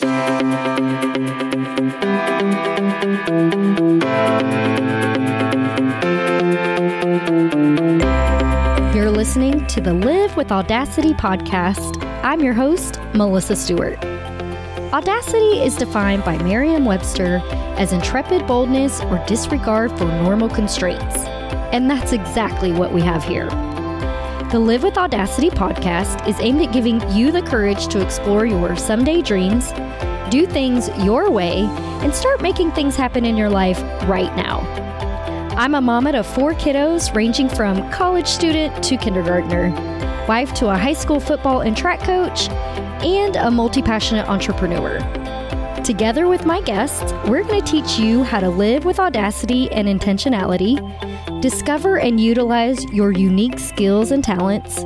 You're listening to the Live with Audacity podcast. I'm your host, Melissa Stuart. Audacity is defined by Merriam Webster as intrepid boldness or disregard for normal constraints. And that's exactly what we have here. The Live with Audacity podcast is aimed at giving you the courage to explore your someday dreams, do things your way, and start making things happen in your life right now. I'm a mama of four kiddos, ranging from college student to kindergartner, wife to a high school football and track coach, and a multi passionate entrepreneur. Together with my guests, we're going to teach you how to live with audacity and intentionality, discover and utilize your unique skills and talents,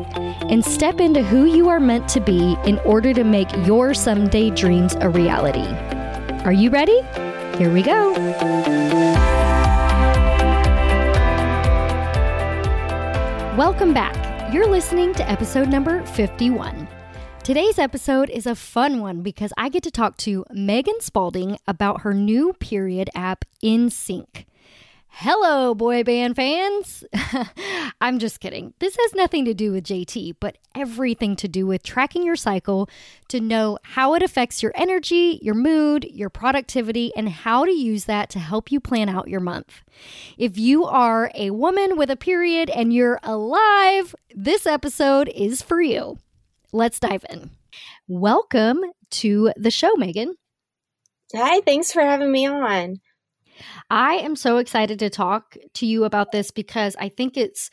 and step into who you are meant to be in order to make your someday dreams a reality. Are you ready? Here we go. Welcome back. You're listening to episode number 51. Today's episode is a fun one because I get to talk to Megan Spaulding about her new period app, In Sync. Hello, boy band fans. I'm just kidding. This has nothing to do with JT, but everything to do with tracking your cycle to know how it affects your energy, your mood, your productivity, and how to use that to help you plan out your month. If you are a woman with a period and you're alive, this episode is for you. Let's dive in. Welcome to the show, Megan. Hi, thanks for having me on. I am so excited to talk to you about this because I think it's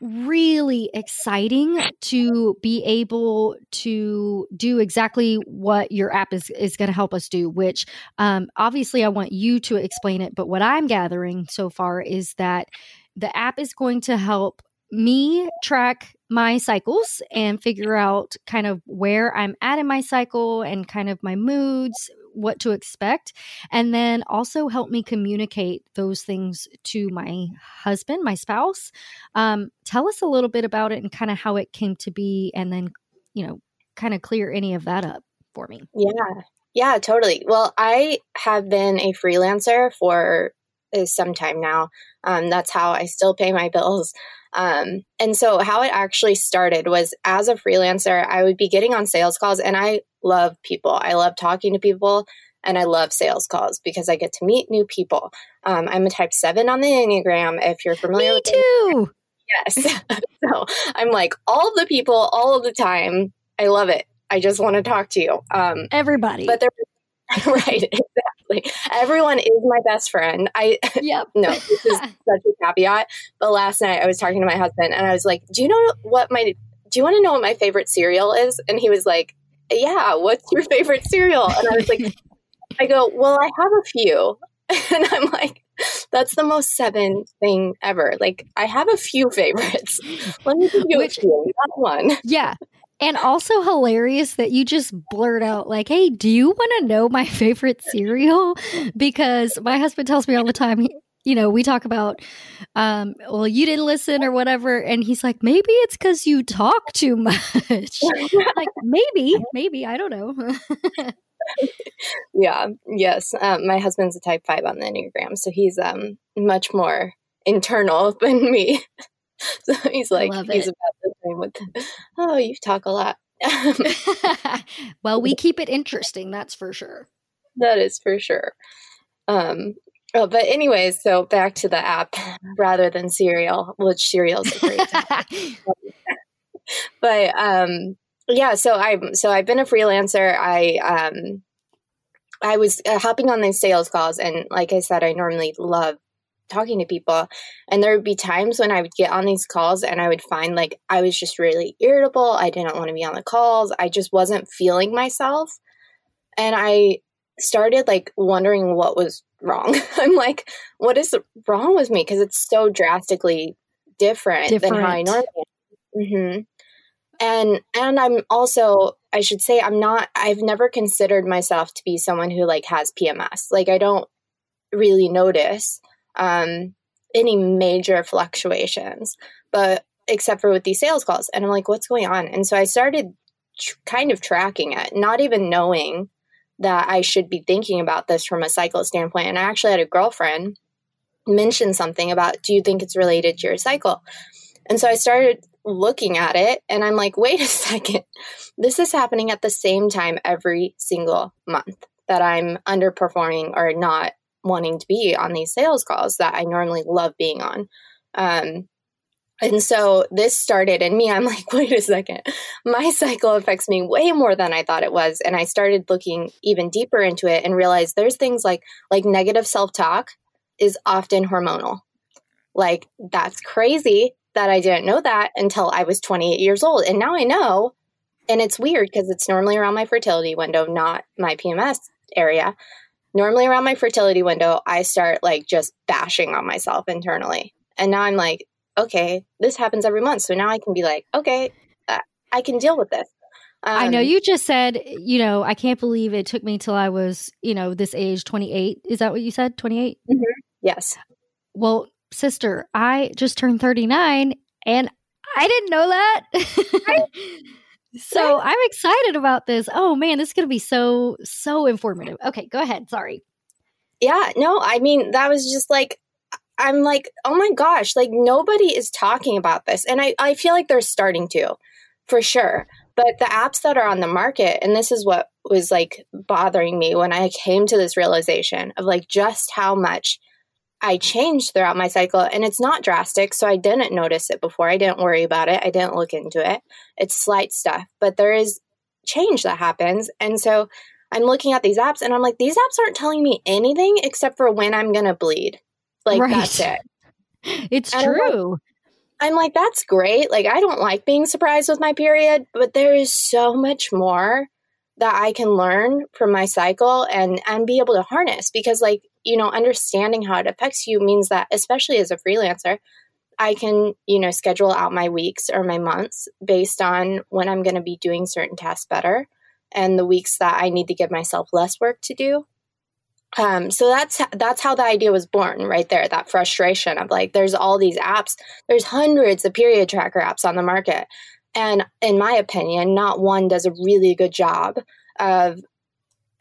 really exciting to be able to do exactly what your app is, is going to help us do which um, obviously i want you to explain it but what i'm gathering so far is that the app is going to help me track my cycles and figure out kind of where I'm at in my cycle and kind of my moods, what to expect, and then also help me communicate those things to my husband, my spouse. Um, tell us a little bit about it and kind of how it came to be, and then, you know, kind of clear any of that up for me. Yeah. Yeah, totally. Well, I have been a freelancer for uh, some time now. Um, that's how I still pay my bills. Um, and so, how it actually started was as a freelancer, I would be getting on sales calls, and I love people. I love talking to people, and I love sales calls because I get to meet new people. Um, I'm a type seven on the Enneagram. If you're familiar Me with too. Yes. so I'm like all the people all of the time. I love it. I just want to talk to you. Um, Everybody. But there, right, exactly. Everyone is my best friend. I yep. no, this is such a caveat. But last night I was talking to my husband and I was like, "Do you know what my do you want to know what my favorite cereal is?" And he was like, "Yeah, what's your favorite cereal?" And I was like, "I go, well, I have a few." And I'm like, that's the most seven thing ever. Like, I have a few favorites. Let me give you Which, a few, not one. Yeah. And also hilarious that you just blurt out, like, hey, do you want to know my favorite cereal? Because my husband tells me all the time, you know, we talk about, um, well, you didn't listen or whatever. And he's like, maybe it's because you talk too much. like, maybe, maybe, I don't know. yeah, yes. Um, my husband's a type five on the Enneagram. So he's um, much more internal than me. so he's like, he's about with, oh, you talk a lot. well, we keep it interesting, that's for sure. That is for sure. Um, oh, but anyways, so back to the app rather than cereal, which cereal's a great but um, yeah, so I so I've been a freelancer. I um, I was uh, hopping on these sales calls, and like I said, I normally love talking to people. And there would be times when I would get on these calls and I would find like I was just really irritable. I didn't want to be on the calls. I just wasn't feeling myself. And I started like wondering what was wrong. I'm like, what is wrong with me? Because it's so drastically different, different, than how I normally mm-hmm. And and I'm also I should say I'm not I've never considered myself to be someone who like has PMS. Like I don't really notice um, any major fluctuations, but except for with these sales calls. And I'm like, what's going on? And so I started tr- kind of tracking it, not even knowing that I should be thinking about this from a cycle standpoint. And I actually had a girlfriend mention something about, do you think it's related to your cycle? And so I started looking at it and I'm like, wait a second. This is happening at the same time every single month that I'm underperforming or not wanting to be on these sales calls that I normally love being on. Um, and so this started in me. I'm like, wait a second. My cycle affects me way more than I thought it was. And I started looking even deeper into it and realized there's things like like negative self-talk is often hormonal. Like that's crazy that I didn't know that until I was 28 years old. And now I know. And it's weird because it's normally around my fertility window, not my PMS area. Normally around my fertility window, I start like just bashing on myself internally. And now I'm like, okay, this happens every month. So now I can be like, okay, uh, I can deal with this. Um, I know um, you just said, you know, I can't believe it took me till I was, you know, this age, 28. Is that what you said? 28? Mm-hmm. Yes. Well, sister, I just turned 39 and I didn't know that. So I'm excited about this. Oh man, this is going to be so, so informative. Okay, go ahead. Sorry. Yeah, no, I mean, that was just like, I'm like, oh my gosh, like nobody is talking about this. And I, I feel like they're starting to, for sure. But the apps that are on the market, and this is what was like bothering me when I came to this realization of like just how much I changed throughout my cycle and it's not drastic. So I didn't notice it before. I didn't worry about it. I didn't look into it. It's slight stuff, but there is change that happens. And so I'm looking at these apps and I'm like, these apps aren't telling me anything except for when I'm going to bleed. Like, right. that's it. It's and true. I'm like, I'm like, that's great. Like, I don't like being surprised with my period, but there is so much more that I can learn from my cycle and and be able to harness because like you know understanding how it affects you means that especially as a freelancer I can you know schedule out my weeks or my months based on when I'm going to be doing certain tasks better and the weeks that I need to give myself less work to do. Um, so that's that's how the idea was born right there that frustration of like there's all these apps there's hundreds of period tracker apps on the market. And in my opinion, not one does a really good job of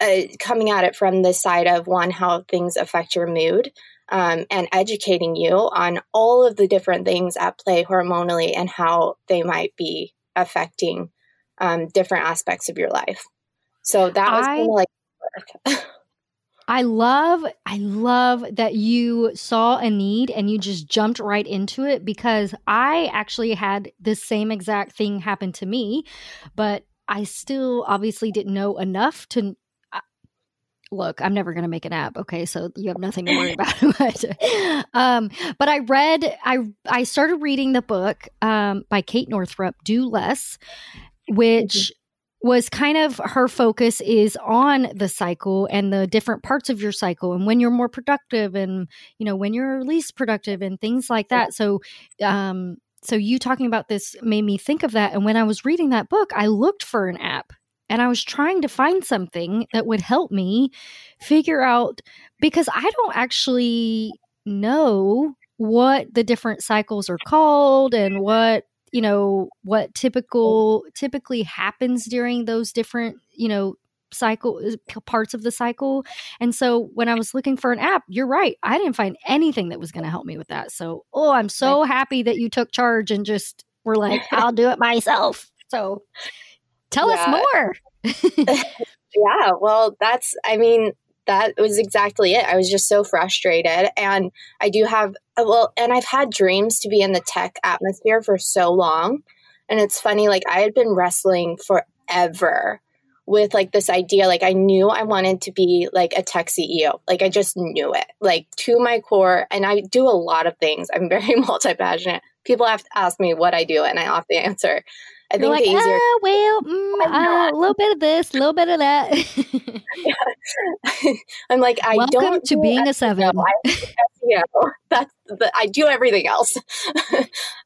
uh, coming at it from the side of one, how things affect your mood. Um, and educating you on all of the different things at play hormonally and how they might be affecting um, different aspects of your life. So that was I, like I love I love that you saw a need and you just jumped right into it because I actually had the same exact thing happen to me, but I still obviously didn't know enough to look i'm never going to make an app okay? So you have nothing to worry about. But, um, but i read i i started reading the book um, by kate northrup do less which was kind of her focus is on the cycle and the different parts of your cycle and when you're more productive and you know when you're least productive and things like that. So um so you talking about this made me think of that. And when i was reading that book i looked for an app and i was trying to find something that would help me figure out because i don't actually know what the different cycles are called and what you know what typical oh. typically happens during those different you know cycle parts of the cycle. And so when i was looking for an app you're right i didn't find anything that was going to help me with that. So oh i'm so happy that you took charge and just were like i'll do it myself. So tell yeah. us more yeah well that's i mean that was exactly it. I was just so frustrated. And I do have, well, and I've had dreams to be in the tech atmosphere for so long. And it's funny, like, I had been wrestling forever with like this idea. Like, I knew I wanted to be like a tech CEO. Like, I just knew it, like, to my core. And I do a lot of things. I'm very multi passionate. People have to ask me what I do, and I often answer. I You're think like, the easier. Uh, well, mm, uh, a little bit of this, a little bit of that. I'm like, I Welcome don't to being a seven. Yeah, that's the, I do everything else.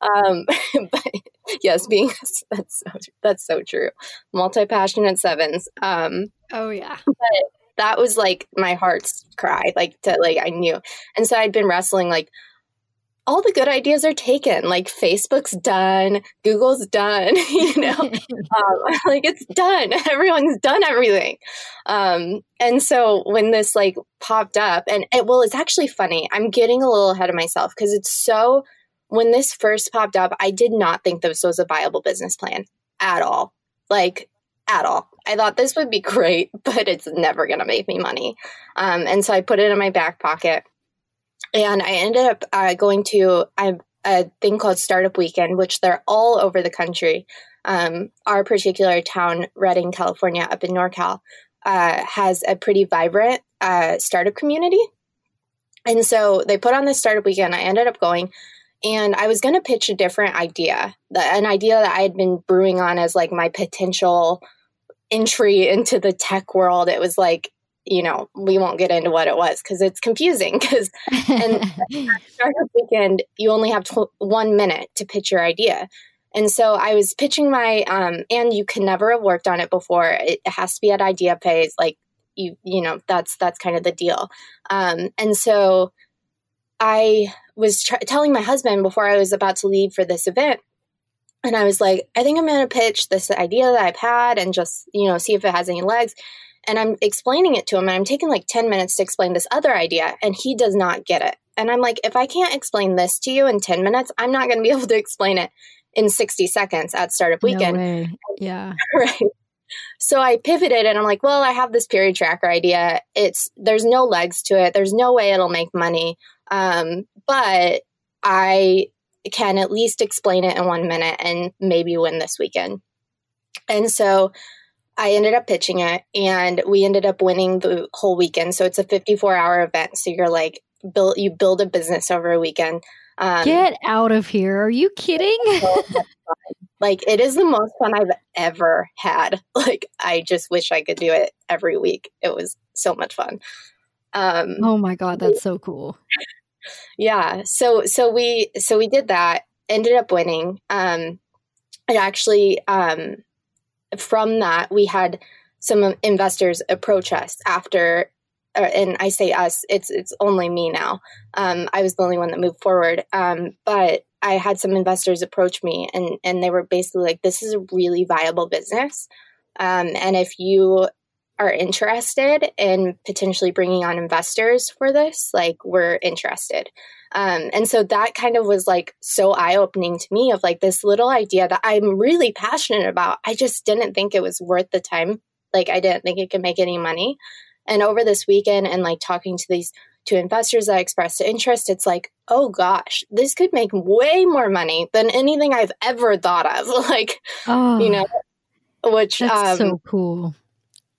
um, but yes, being that's so, that's so true. Multi passionate sevens. Um, oh yeah. But that was like my heart's cry. Like to like I knew, and so I'd been wrestling like all the good ideas are taken. Like Facebook's done, Google's done, you know, um, like it's done. Everyone's done everything. Um, and so when this like popped up, and it, well, it's actually funny. I'm getting a little ahead of myself because it's so, when this first popped up, I did not think this was a viable business plan at all. Like, at all. I thought this would be great, but it's never going to make me money. Um, and so I put it in my back pocket and I ended up uh, going to a, a, thing called Startup Weekend, which they're all over the country. Um, our particular town, Redding, California, up in NorCal, uh, has a pretty vibrant uh, startup community. And so they put on this startup weekend. I ended up going, and I was going to pitch a different idea, the, an idea that I had been brewing on as like my potential entry into the tech world. It was like you know, we won't get into what it was because it's confusing. Because and startup weekend, you only have tw- one minute to pitch your idea. And so I was pitching my, um, and you can never have worked on it before. It has to be at idea phase. Like you, you know, that's that's kind of the deal. Um, and so I was tr- telling my husband before I was about to leave for this event, and I was like, I think I'm going to pitch this idea that I've had and just, you know, see if it has any legs and I'm explaining it to him and I'm taking like 10 minutes to explain this other idea and he does not get it. And I'm like, if I can't explain this to you in 10 minutes, I'm not going to be able to explain it in 60 seconds at startup weekend. No yeah. right. So I pivoted and I'm like, well, I have this period tracker idea. It's there's no legs to it. There's no way it'll make money. Um, but I can at least explain it in one minute and maybe win this weekend. And so I ended up pitching it and we ended up winning the whole weekend. So it's a 54 hour event. So you're like, build, you build a business over a weekend. Um, Get out of here. Are you kidding? like it is the most fun I've ever had. Like I just wish I could do it every week. It was so much fun. Um, oh my God. That's so cool. Yeah. So, so we, so we did that, ended up winning. Um, it actually, um, from that, we had some investors approach us after, uh, and I say us, it's it's only me now. Um, I was the only one that moved forward, um, but I had some investors approach me, and and they were basically like, "This is a really viable business, um, and if you are interested in potentially bringing on investors for this, like we're interested." Um, and so that kind of was like so eye opening to me of like this little idea that I'm really passionate about. I just didn't think it was worth the time. Like I didn't think it could make any money. And over this weekend and like talking to these two investors that expressed interest, it's like, oh gosh, this could make way more money than anything I've ever thought of. like, oh, you know, which that's um, so cool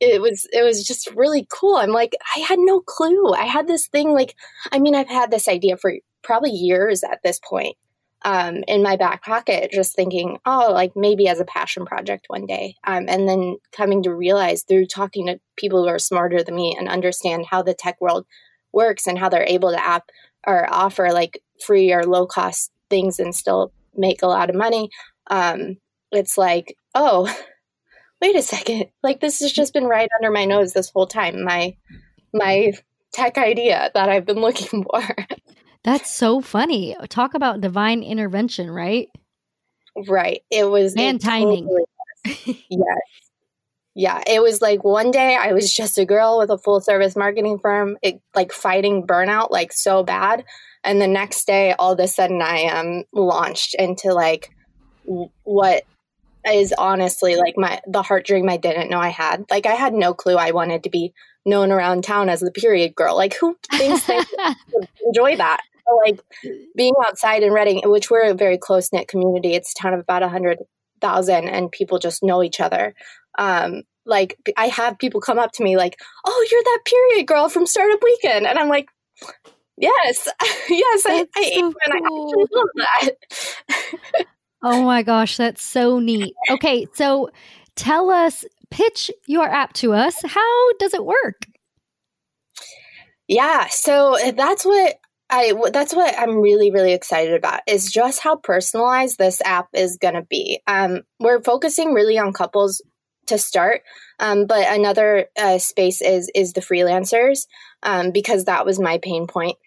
it was it was just really cool. I'm like, I had no clue. I had this thing like I mean, I've had this idea for probably years at this point. Um, in my back pocket, just thinking, oh, like maybe as a passion project one day. Um, and then coming to realize through talking to people who are smarter than me and understand how the tech world works and how they're able to app or offer like free or low cost things and still make a lot of money. Um, it's like, oh, wait a second, like this has just been right under my nose this whole time. My my tech idea that I've been looking for. That's so funny. Talk about divine intervention, right? Right. It was and timing. Totally yes. Yeah, it was like one day I was just a girl with a full service marketing firm, it, like fighting burnout like so bad, and the next day all of a sudden I am launched into like what is honestly like my the heart dream I didn't know I had. Like I had no clue I wanted to be known around town as the period girl. Like who thinks they enjoy that? So, like being outside in Redding, which we're a very close knit community. It's a town of about a hundred thousand, and people just know each other. Um, like I have people come up to me like, "Oh, you're that period girl from Startup Weekend," and I'm like, "Yes, yes, I, I, so cool. I actually love that." Oh my gosh, that's so neat. Okay, so tell us, pitch your app to us. How does it work? Yeah, so that's what I that's what I'm really really excited about is just how personalized this app is going to be. Um, we're focusing really on couples to start, um, but another uh, space is is the freelancers um, because that was my pain point.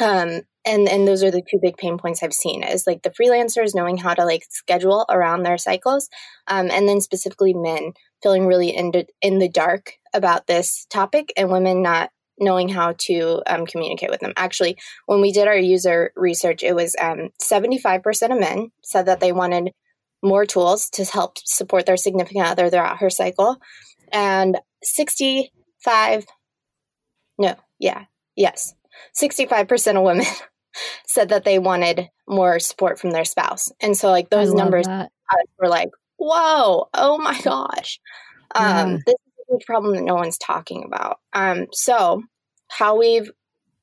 Um, and and those are the two big pain points I've seen is like the freelancers knowing how to like schedule around their cycles, um, and then specifically men feeling really in the, in the dark about this topic, and women not knowing how to um, communicate with them. Actually, when we did our user research, it was um, 75% of men said that they wanted more tools to help support their significant other throughout her cycle, and 65, no, yeah, yes, 65% of women said that they wanted more support from their spouse. And so, like, those numbers that. were like, whoa, oh my gosh. Um, yeah. This is a huge problem that no one's talking about. Um, so, how we've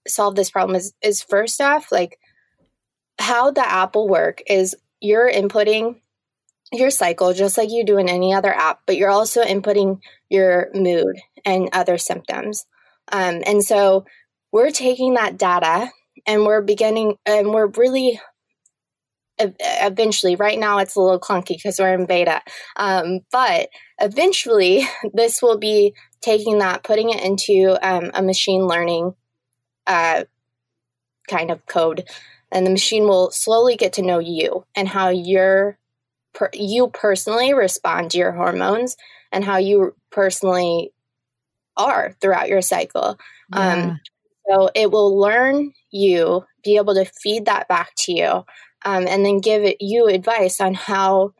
solved this problem is, is first off, like, how the app will work is you're inputting your cycle just like you do in any other app, but you're also inputting your mood and other symptoms. Um, and so we're taking that data and we're beginning and we're really eventually right now it's a little clunky because we're in beta um, but eventually this will be taking that putting it into um, a machine learning uh, kind of code and the machine will slowly get to know you and how your per, you personally respond to your hormones and how you personally are throughout your cycle um, yeah. um, so it will learn you, be able to feed that back to you, um, and then give it, you advice on how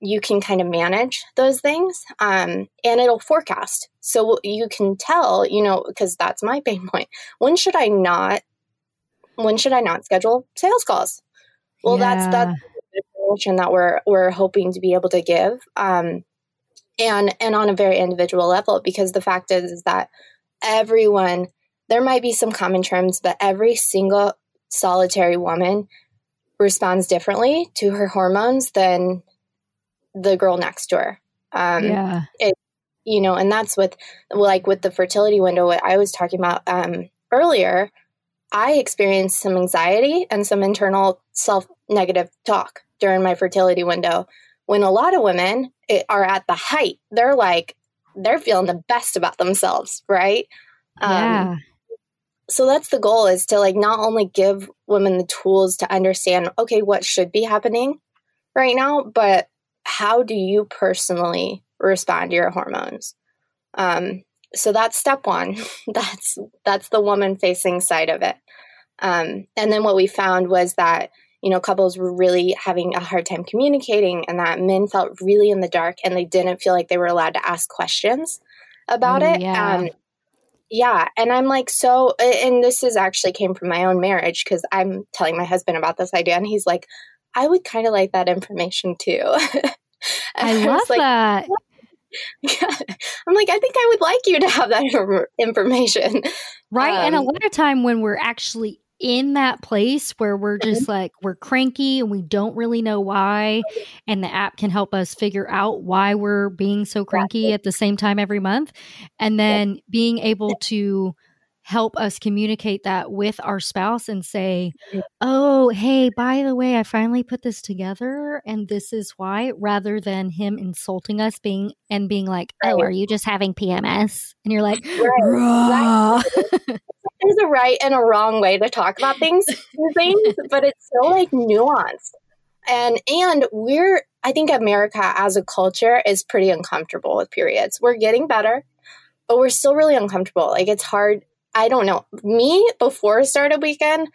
you can kind of manage those things. Um, and it'll forecast. So you can tell, you know, because that's my pain point. When should I not? When should I not schedule sales calls? Well, yeah. that's that's the information that we're we're hoping to be able to give. Um, and and on a very individual level because the fact is, is that everyone there might be some common terms, but every single solitary woman responds differently to her hormones than the girl next to her. Um, yeah. It, you know, and that's with like with the fertility window, what I was talking about um, earlier. I experienced some anxiety and some internal self negative talk during my fertility window. When a lot of women it, are at the height, they're like, they're feeling the best about themselves, right? Um, yeah. Um, so that's the goal is to like not only give women the tools to understand okay what should be happening right now but how do you personally respond to your hormones? Um, so that's step one. That's that's the woman facing side of it. Um, and then what we found was that you know couples were really having a hard time communicating and that men felt really in the dark and they didn't feel like they were allowed to ask questions about mm, it. yeah. um, yeah and i'm like so and this is actually came from my own marriage because i'm telling my husband about this idea and he's like i would kind of like that information too. I love I like, that. Yeah. i'm like i think i would like you to have that information. Right um, and a um, lot of time when we're actually in that place where we're mm-hmm. just mm-hmm. like we're cranky and we don't really know why and the app can help us figure out why we're being so cranky at the same time every month and then being able to help us communicate that with our spouse and say mm-hmm. oh hey by the way i finally put this together and this is why rather than him insulting us being and being like oh are you just having pms and you're like right there's a right and a wrong way to talk about things, things but it's so like nuanced. And and we're I think America as a culture is pretty uncomfortable with periods. We're getting better, but we're still really uncomfortable. Like it's hard. I don't know. Me before Startup Weekend,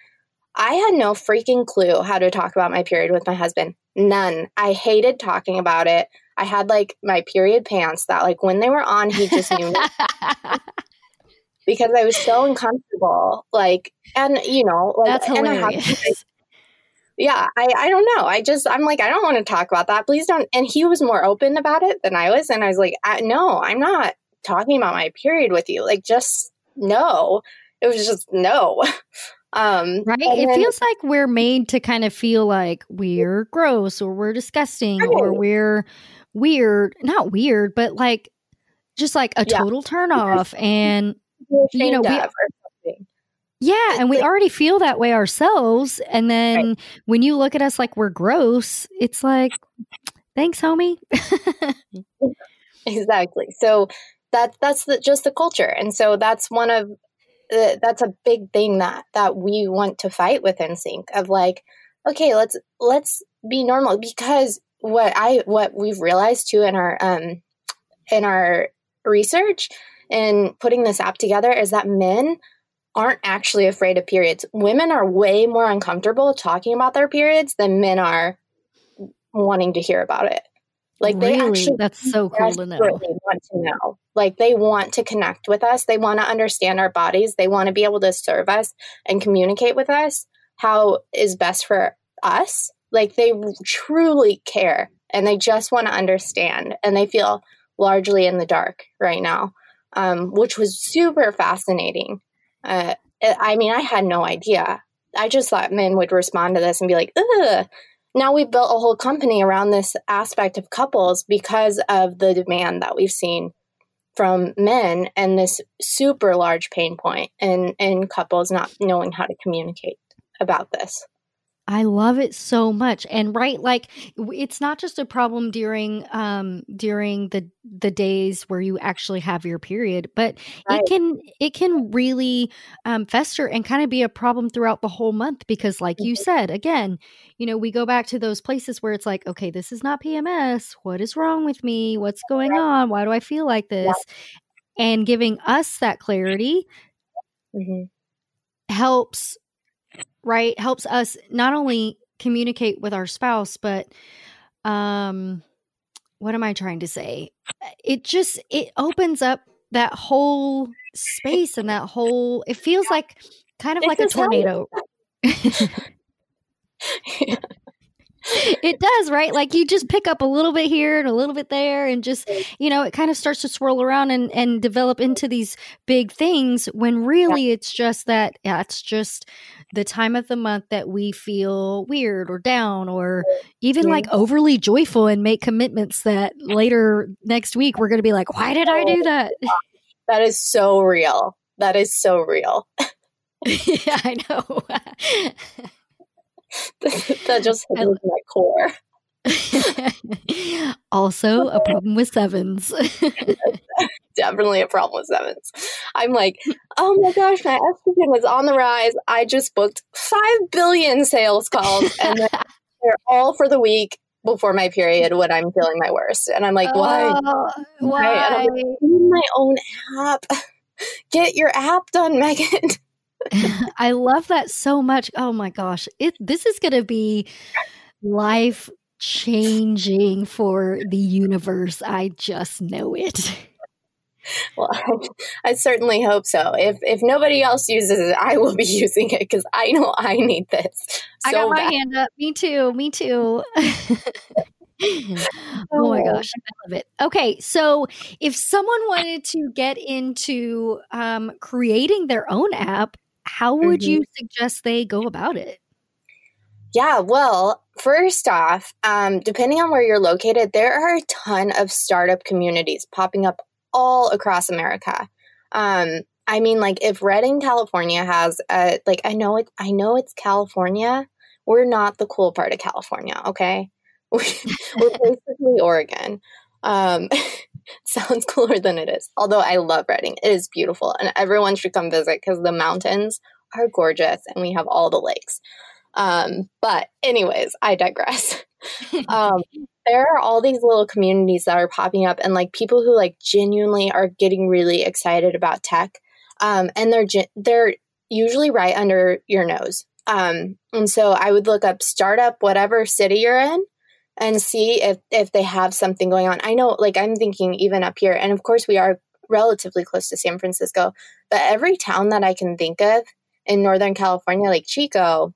I had no freaking clue how to talk about my period with my husband. None. I hated talking about it. I had like my period pants that like when they were on, he just knew because I was so uncomfortable. Like, and you know, like, that's hilarious. yeah, I, I don't know. I just, I'm like, I don't want to talk about that. Please don't. And he was more open about it than I was. And I was like, I, no, I'm not talking about my period with you. Like, just no. It was just no. Um, right. It then, feels like we're made to kind of feel like we're gross or we're disgusting right. or we're weird. Not weird, but like just like a total yeah. turn off. And you know, we, yeah, and we already feel that way ourselves. And then right. when you look at us like we're gross, it's like, thanks, homie. exactly. So that's that's the, just the culture, and so that's one of uh, that's a big thing that that we want to fight with In Sync of like, okay, let's let's be normal because what I what we've realized too in our um in our research and putting this app together is that men aren't actually afraid of periods. Women are way more uncomfortable talking about their periods than men are wanting to hear about it. Like really? they actually that's so cool to know. want to know. Like they want to connect with us. They want to understand our bodies. They want to be able to serve us and communicate with us how is best for us. Like they truly care and they just want to understand and they feel largely in the dark right now, um, which was super fascinating. Uh, I mean, I had no idea. I just thought men would respond to this and be like, ugh. Now we've built a whole company around this aspect of couples because of the demand that we've seen from men and this super large pain point in, in couples not knowing how to communicate about this. I love it so much. And right like it's not just a problem during um during the the days where you actually have your period, but right. it can it can really um fester and kind of be a problem throughout the whole month because like mm-hmm. you said, again, you know, we go back to those places where it's like, okay, this is not PMS. What is wrong with me? What's going on? Why do I feel like this? Yeah. And giving us that clarity mm-hmm. helps right helps us not only communicate with our spouse but um what am i trying to say? It just it opens up that whole space and that whole it feels like kind of it's like a tornado it does, right? Like you just pick up a little bit here and a little bit there, and just, you know, it kind of starts to swirl around and, and develop into these big things when really it's just that, yeah, it's just the time of the month that we feel weird or down or even like overly joyful and make commitments that later next week we're going to be like, why did I oh do that? That is so real. That is so real. yeah, I know. that just hit my core. also, a problem with sevens. Definitely a problem with sevens. I'm like, oh my gosh, my estrogen is on the rise. I just booked five billion sales calls, and they're all for the week before my period when I'm feeling my worst. And I'm like, why? Uh, why? I'm like, my own app. Get your app done, Megan. I love that so much. Oh my gosh. It this is going to be life changing for the universe. I just know it. Well, I, certainly hope so. If if nobody else uses it, I will be using it because I know I need this. So I got my bad. hand up. Me too. Me too. oh my gosh, I love it. Okay, so if someone wanted to get into um, creating their own app, how would mm-hmm. you suggest they go about it? Yeah, well, first off, um, depending on where you're located, there are a ton of startup communities popping up all across America. Um, I mean, like if Redding, California has a like, I know it, I know it's California. We're not the cool part of California, okay? We're basically Oregon. Um, sounds cooler than it is. Although I love Redding, it is beautiful, and everyone should come visit because the mountains are gorgeous, and we have all the lakes. Um, but anyways, I digress. um, there are all these little communities that are popping up, and like people who like genuinely are getting really excited about tech, um, and they're they're usually right under your nose. Um, and so I would look up startup whatever city you're in and see if if they have something going on. I know like I'm thinking even up here and of course we are relatively close to San Francisco, but every town that I can think of in Northern California like Chico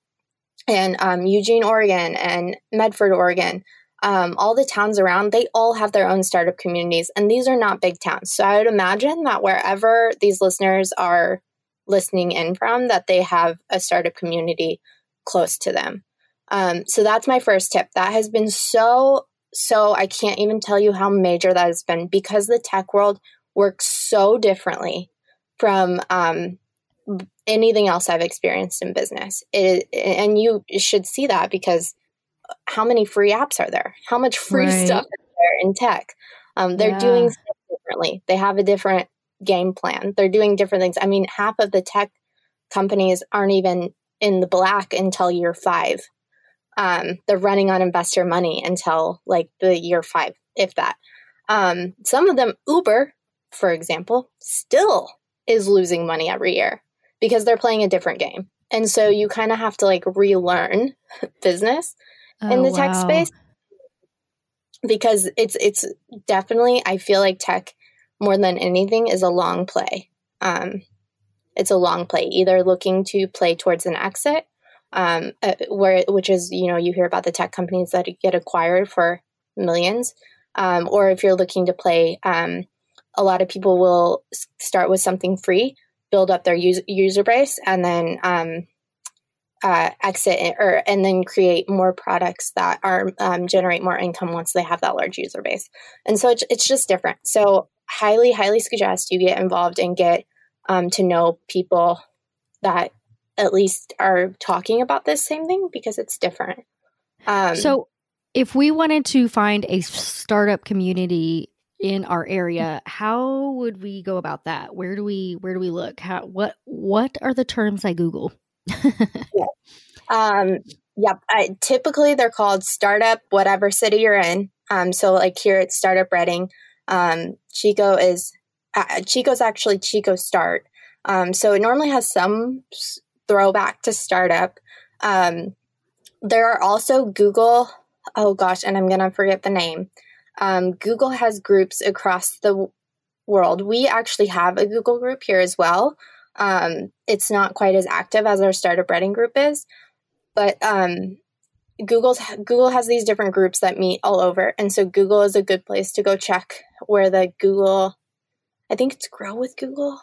and um, Eugene, Oregon and Medford, Oregon, um, all the towns around, they all have their own startup communities, and these are not big towns. So I would imagine that wherever these listeners are listening in from, that they have a startup community close to them. Um, so that's my first tip. That has been so, so I can't even tell you how major that has been because the tech world works so differently from um, anything else I've experienced in business. It, and you should see that because how many free apps are there? How much free right. stuff is there in tech? Um, they're yeah. doing stuff differently. They have a different game plan. They're doing different things. I mean, half of the tech companies aren't even in the black until year five. Um, they're running on investor money until like the year five, if that. Um, some of them, Uber, for example, still is losing money every year because they're playing a different game. And so you kind of have to like relearn business oh, in the tech space because it's it's definitely I feel like tech more than anything is a long play. Um, it's a long play, either looking to play towards an exit, um, uh, where which is you know you hear about the tech companies that get acquired for millions, um, or if you're looking to play, um, a lot of people will start with something free, build up their user, user base, and then um, uh, exit or and then create more products that are um, generate more income once they have that large user base. And so it's, it's just different. So highly, highly suggest you get involved and get um, to know people that at least are talking about this same thing because it's different. Um, so if we wanted to find a startup community in our area how would we go about that where do we where do we look how what what are the terms i google yeah. Um, yep. I, typically, they're called startup, whatever city you're in. Um, so, like here at Startup Redding, um, Chico is uh, Chico's actually Chico Start. Um, so it normally has some throwback to startup. Um, there are also Google. Oh gosh, and I'm gonna forget the name. Um, Google has groups across the world. We actually have a Google group here as well. Um, it's not quite as active as our startup Redding group is, but um, Google's Google has these different groups that meet all over, and so Google is a good place to go check where the Google, I think it's Grow with Google,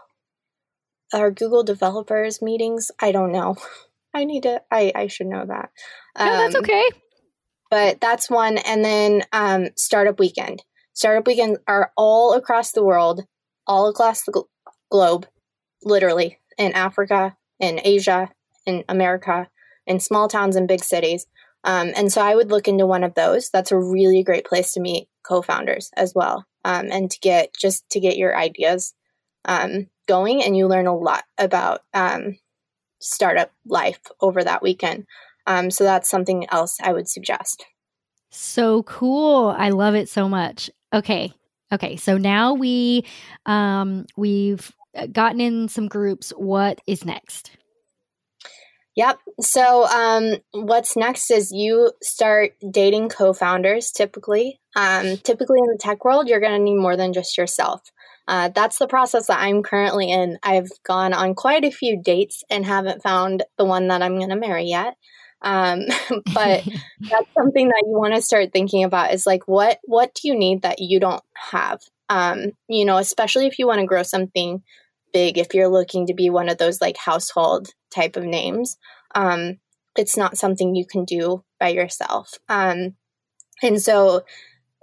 or Google developers meetings. I don't know. I need to. I I should know that. Um, no, that's um, okay. But that's one, and then um, Startup Weekend. Startup Weekend are all across the world, all across the gl- globe, literally in Africa, in Asia, in America, in small towns and big cities. Um, and so I would look into one of those. That's a really great place to meet co-founders as well, um, and to get just to get your ideas um, going. And you learn a lot about um, startup life over that weekend. Um, so that's something else I would suggest. So cool! I love it so much. Okay, okay. So now we um, we've gotten in some groups. What is next? Yep. So, um, what's next is you start dating co founders typically. Um, typically, in the tech world, you're going to need more than just yourself. Uh, that's the process that I'm currently in. I've gone on quite a few dates and haven't found the one that I'm going to marry yet. Um, but that's something that you want to start thinking about is like, what, what do you need that you don't have? Um, you know, especially if you want to grow something big if you're looking to be one of those like household type of names. Um, it's not something you can do by yourself. Um, and so,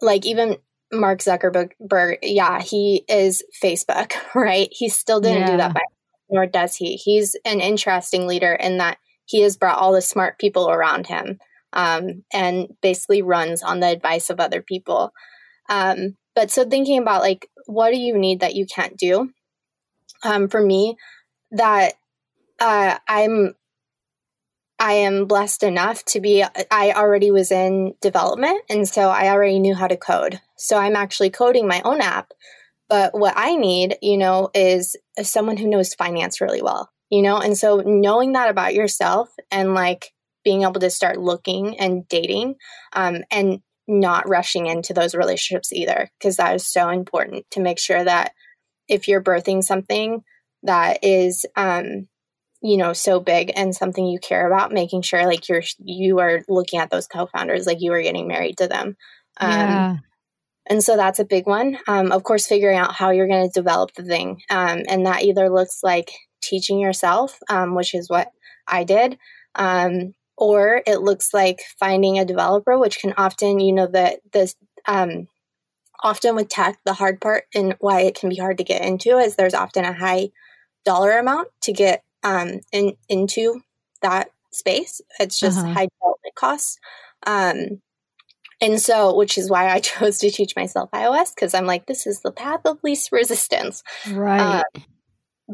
like, even Mark Zuckerberg, yeah, he is Facebook, right? He still didn't yeah. do that by nor does he. He's an interesting leader in that he has brought all the smart people around him um, and basically runs on the advice of other people. Um, but so thinking about like, what do you need that you can't do? um, for me that uh, I'm I am blessed enough to be I already was in development and so I already knew how to code. So I'm actually coding my own app. But what I need, you know, is someone who knows finance really well, you know? And so knowing that about yourself and like being able to start looking and dating um, and not rushing into those relationships either, because that is so important to make sure that if you're birthing something that is um you know so big and something you care about making sure like you're you are looking at those co-founders like you are getting married to them. Um yeah. and so that's a big one. Um of course figuring out how you're going to develop the thing. Um and that either looks like teaching yourself um which is what i did um or it looks like finding a developer which can often you know the the um often with tech, the hard part and why it can be hard to get into is there's often a high dollar amount to get um, in, into that space. It's just uh-huh. high development costs. Um, and so, which is why I chose to teach myself iOS because I'm like, this is the path of least resistance. Right. Uh,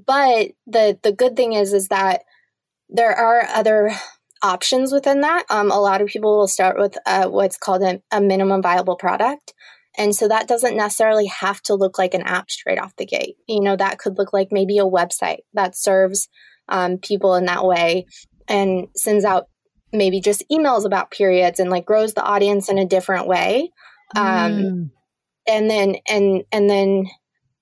but the the good thing is, is that there are other options within that. Um, a lot of people will start with uh, what's called a, a minimum viable product. And so that doesn't necessarily have to look like an app straight off the gate. You know, that could look like maybe a website that serves um, people in that way and sends out maybe just emails about periods and like grows the audience in a different way. Um, mm. And then, and, and then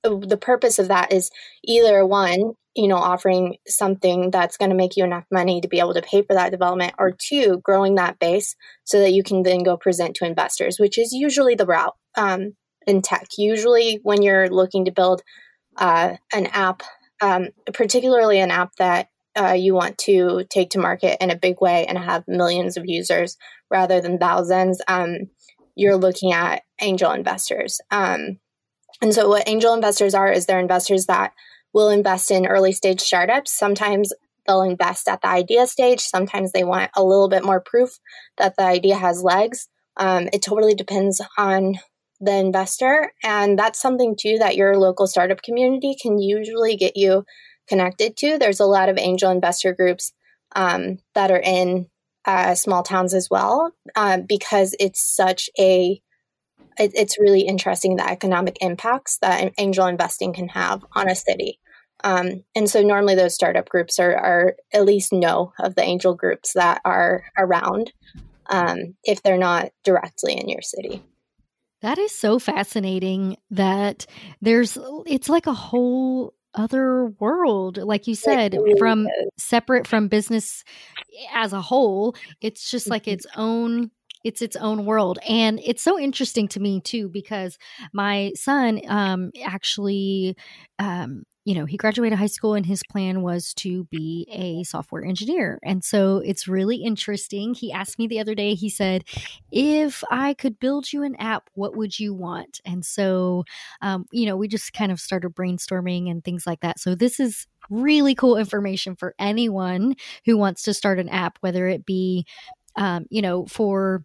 the purpose of that is either one, you know, offering something that's going to make you enough money to be able to pay for that development, or two, growing that base so that you can then go present to investors, which is usually the route um, in tech. Usually, when you're looking to build uh, an app, um, particularly an app that uh, you want to take to market in a big way and have millions of users rather than thousands, um, you're looking at angel investors. Um, and so, what angel investors are is they're investors that will invest in early stage startups. Sometimes they'll invest at the idea stage. Sometimes they want a little bit more proof that the idea has legs. Um, it totally depends on the investor. And that's something too that your local startup community can usually get you connected to. There's a lot of angel investor groups um, that are in uh, small towns as well, uh, because it's such a it, it's really interesting the economic impacts that angel investing can have on a city. Um, and so normally those startup groups are, are at least know of the angel groups that are around um, if they're not directly in your city. That is so fascinating that there's, it's like a whole other world like you said from separate from business as a whole it's just like mm-hmm. its own it's its own world and it's so interesting to me too because my son um actually um you know, he graduated high school and his plan was to be a software engineer. And so it's really interesting. He asked me the other day, he said, if I could build you an app, what would you want? And so, um, you know, we just kind of started brainstorming and things like that. So this is really cool information for anyone who wants to start an app, whether it be, um, you know, for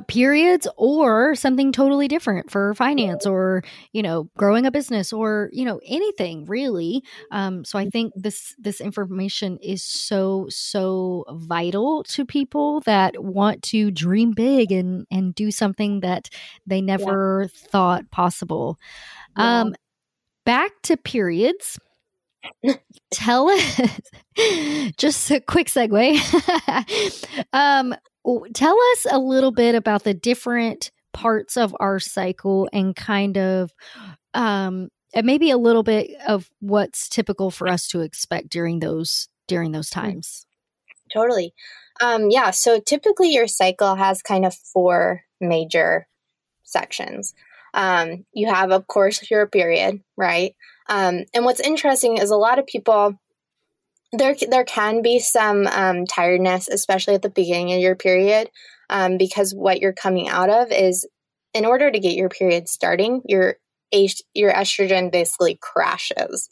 periods or something totally different for finance or you know growing a business or you know anything really um, so i think this this information is so so vital to people that want to dream big and and do something that they never yeah. thought possible yeah. um back to periods tell us just a quick segue um tell us a little bit about the different parts of our cycle and kind of um and maybe a little bit of what's typical for us to expect during those during those mm. times. Totally. Um yeah so typically your cycle has kind of four major sections. Um you have of course your period right? Um and what's interesting is a lot of people there there can be some um, tiredness, especially at the beginning of your period, um, because what you're coming out of is, in order to get your period starting, your your estrogen basically crashes,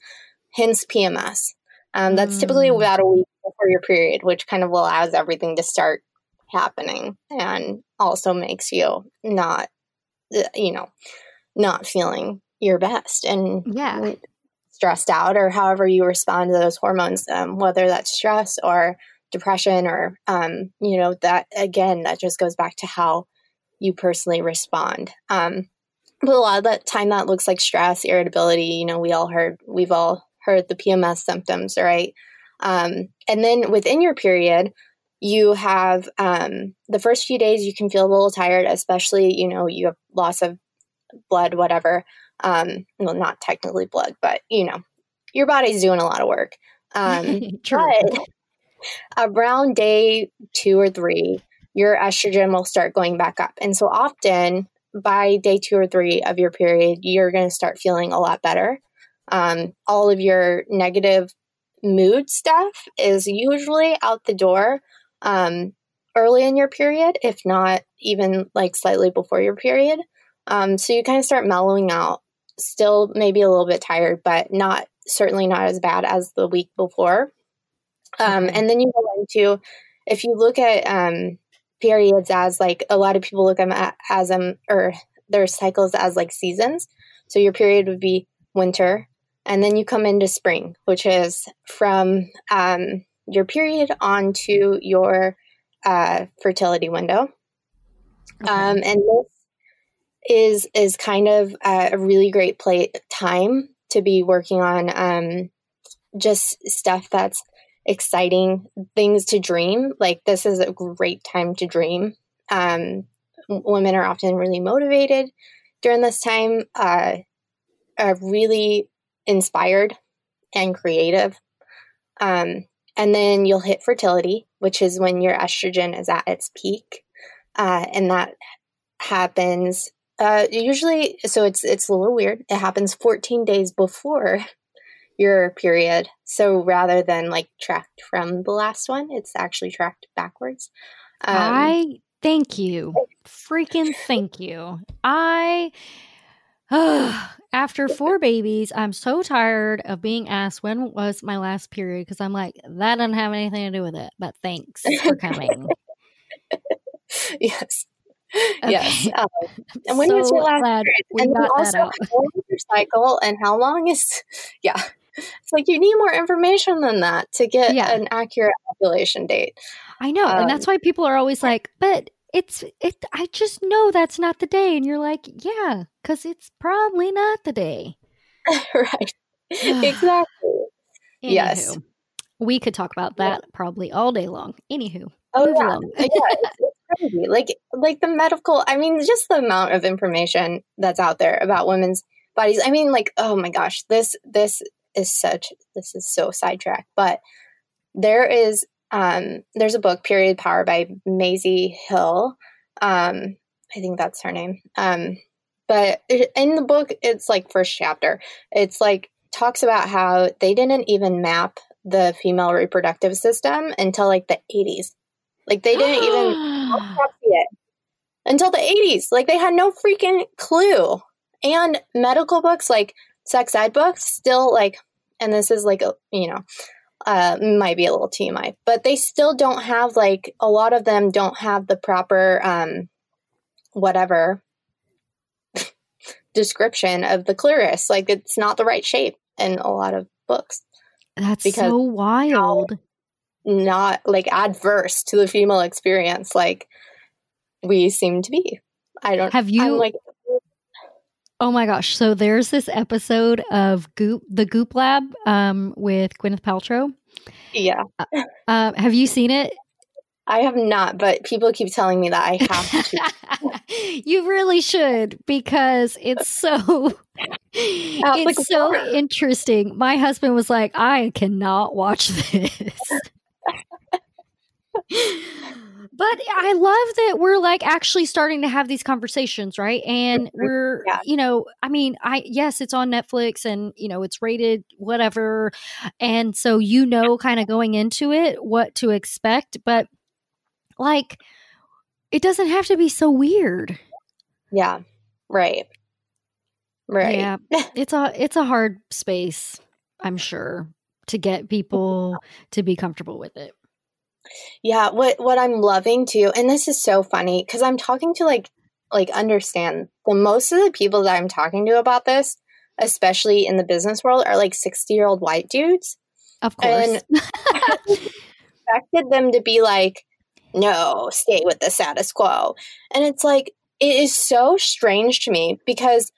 hence PMS. Um, that's mm. typically about a week before your period, which kind of allows everything to start happening, and also makes you not, uh, you know, not feeling your best. And yeah, stressed out or however you respond to those hormones, um, whether that's stress or depression or, um, you know, that again, that just goes back to how you personally respond. Um, but a lot of that time that looks like stress, irritability, you know, we all heard, we've all heard the PMS symptoms, right? Um, and then within your period, you have um, the first few days you can feel a little tired, especially, you know, you have loss of blood, whatever um, well, not technically blood, but you know, your body's doing a lot of work. Um, but around day two or three, your estrogen will start going back up. And so often by day two or three of your period, you're going to start feeling a lot better. Um, all of your negative mood stuff is usually out the door um, early in your period, if not even like slightly before your period. Um, so you kind of start mellowing out still maybe a little bit tired, but not certainly not as bad as the week before. Um, and then you go into, if you look at um, periods as like a lot of people look at as them or their cycles as like seasons. So your period would be winter, and then you come into spring, which is from um, your period onto your uh, fertility window. Okay. Um, and this is is kind of a really great play time to be working on um, just stuff that's exciting, things to dream. Like this is a great time to dream. Um, women are often really motivated during this time, uh, are really inspired and creative. Um, and then you'll hit fertility, which is when your estrogen is at its peak. Uh, and that happens uh, usually, so it's it's a little weird. It happens 14 days before your period. So rather than like tracked from the last one, it's actually tracked backwards. Um, I thank you, freaking thank you. I. After four babies, I'm so tired of being asked when was my last period because I'm like, that doesn't have anything to do with it, but thanks for coming. yes. Okay. Yes. Um, and when so was your last period? And also, how long is your cycle and how long is, yeah. It's like you need more information than that to get yeah. an accurate ovulation date. I know. Um, and that's um, why people are always like, but it's, it, I just know that's not the day. And you're like, yeah, because it's probably not the day. right. exactly. Anywho, yes. We could talk about that yeah. probably all day long. Anywho. Oh, yeah. yeah it's, crazy. Like like the medical I mean just the amount of information that's out there about women's bodies. I mean like oh my gosh, this this is such this is so sidetracked, but there is um there's a book Period Power by Maisie Hill. Um I think that's her name. Um but in the book it's like first chapter. It's like talks about how they didn't even map the female reproductive system until like the 80s. Like they didn't even until the 80s. Like they had no freaking clue. And medical books, like sex ed books, still like, and this is like, a, you know, uh, might be a little TMI, but they still don't have like a lot of them don't have the proper, um, whatever description of the clitoris. Like it's not the right shape in a lot of books. That's because so wild. Not like adverse to the female experience. Like we seem to be. I don't have you I'm like Oh my gosh. So there's this episode of Goop the Goop Lab um, with Gwyneth Paltrow. Yeah. Uh, uh, have you seen it? I have not, but people keep telling me that I have to. you really should because it's so it's so interesting. My husband was like, I cannot watch this. But I love that we're like actually starting to have these conversations, right? And we're, yeah. you know, I mean, I, yes, it's on Netflix and, you know, it's rated whatever. And so you know, kind of going into it, what to expect. But like, it doesn't have to be so weird. Yeah. Right. Right. Yeah. it's a, it's a hard space, I'm sure, to get people to be comfortable with it. Yeah, what what I'm loving too, and this is so funny because I'm talking to like like understand the most of the people that I'm talking to about this, especially in the business world, are like 60 year old white dudes. Of course. And expected them to be like, no, stay with the status quo. And it's like, it is so strange to me because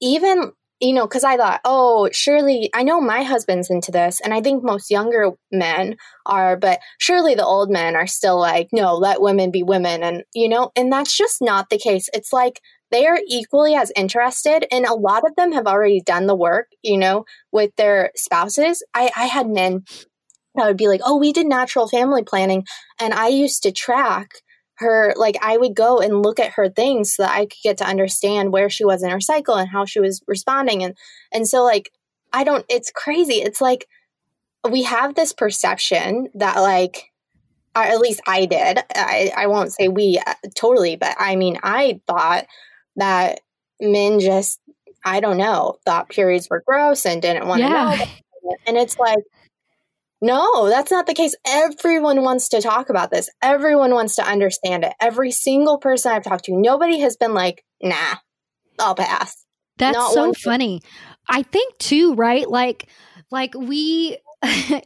even you know, because I thought, oh, surely I know my husband's into this, and I think most younger men are, but surely the old men are still like, no, let women be women. And, you know, and that's just not the case. It's like they are equally as interested, and a lot of them have already done the work, you know, with their spouses. I, I had men that would be like, oh, we did natural family planning, and I used to track her like I would go and look at her things so that I could get to understand where she was in her cycle and how she was responding. And and so like I don't it's crazy. It's like we have this perception that like or at least I did. I I won't say we uh, totally but I mean I thought that men just I don't know thought periods were gross and didn't want to yeah. know. And it's like No, that's not the case. Everyone wants to talk about this. Everyone wants to understand it. Every single person I've talked to, nobody has been like, nah, I'll pass. That's not so funny. I think too, right? Like, like we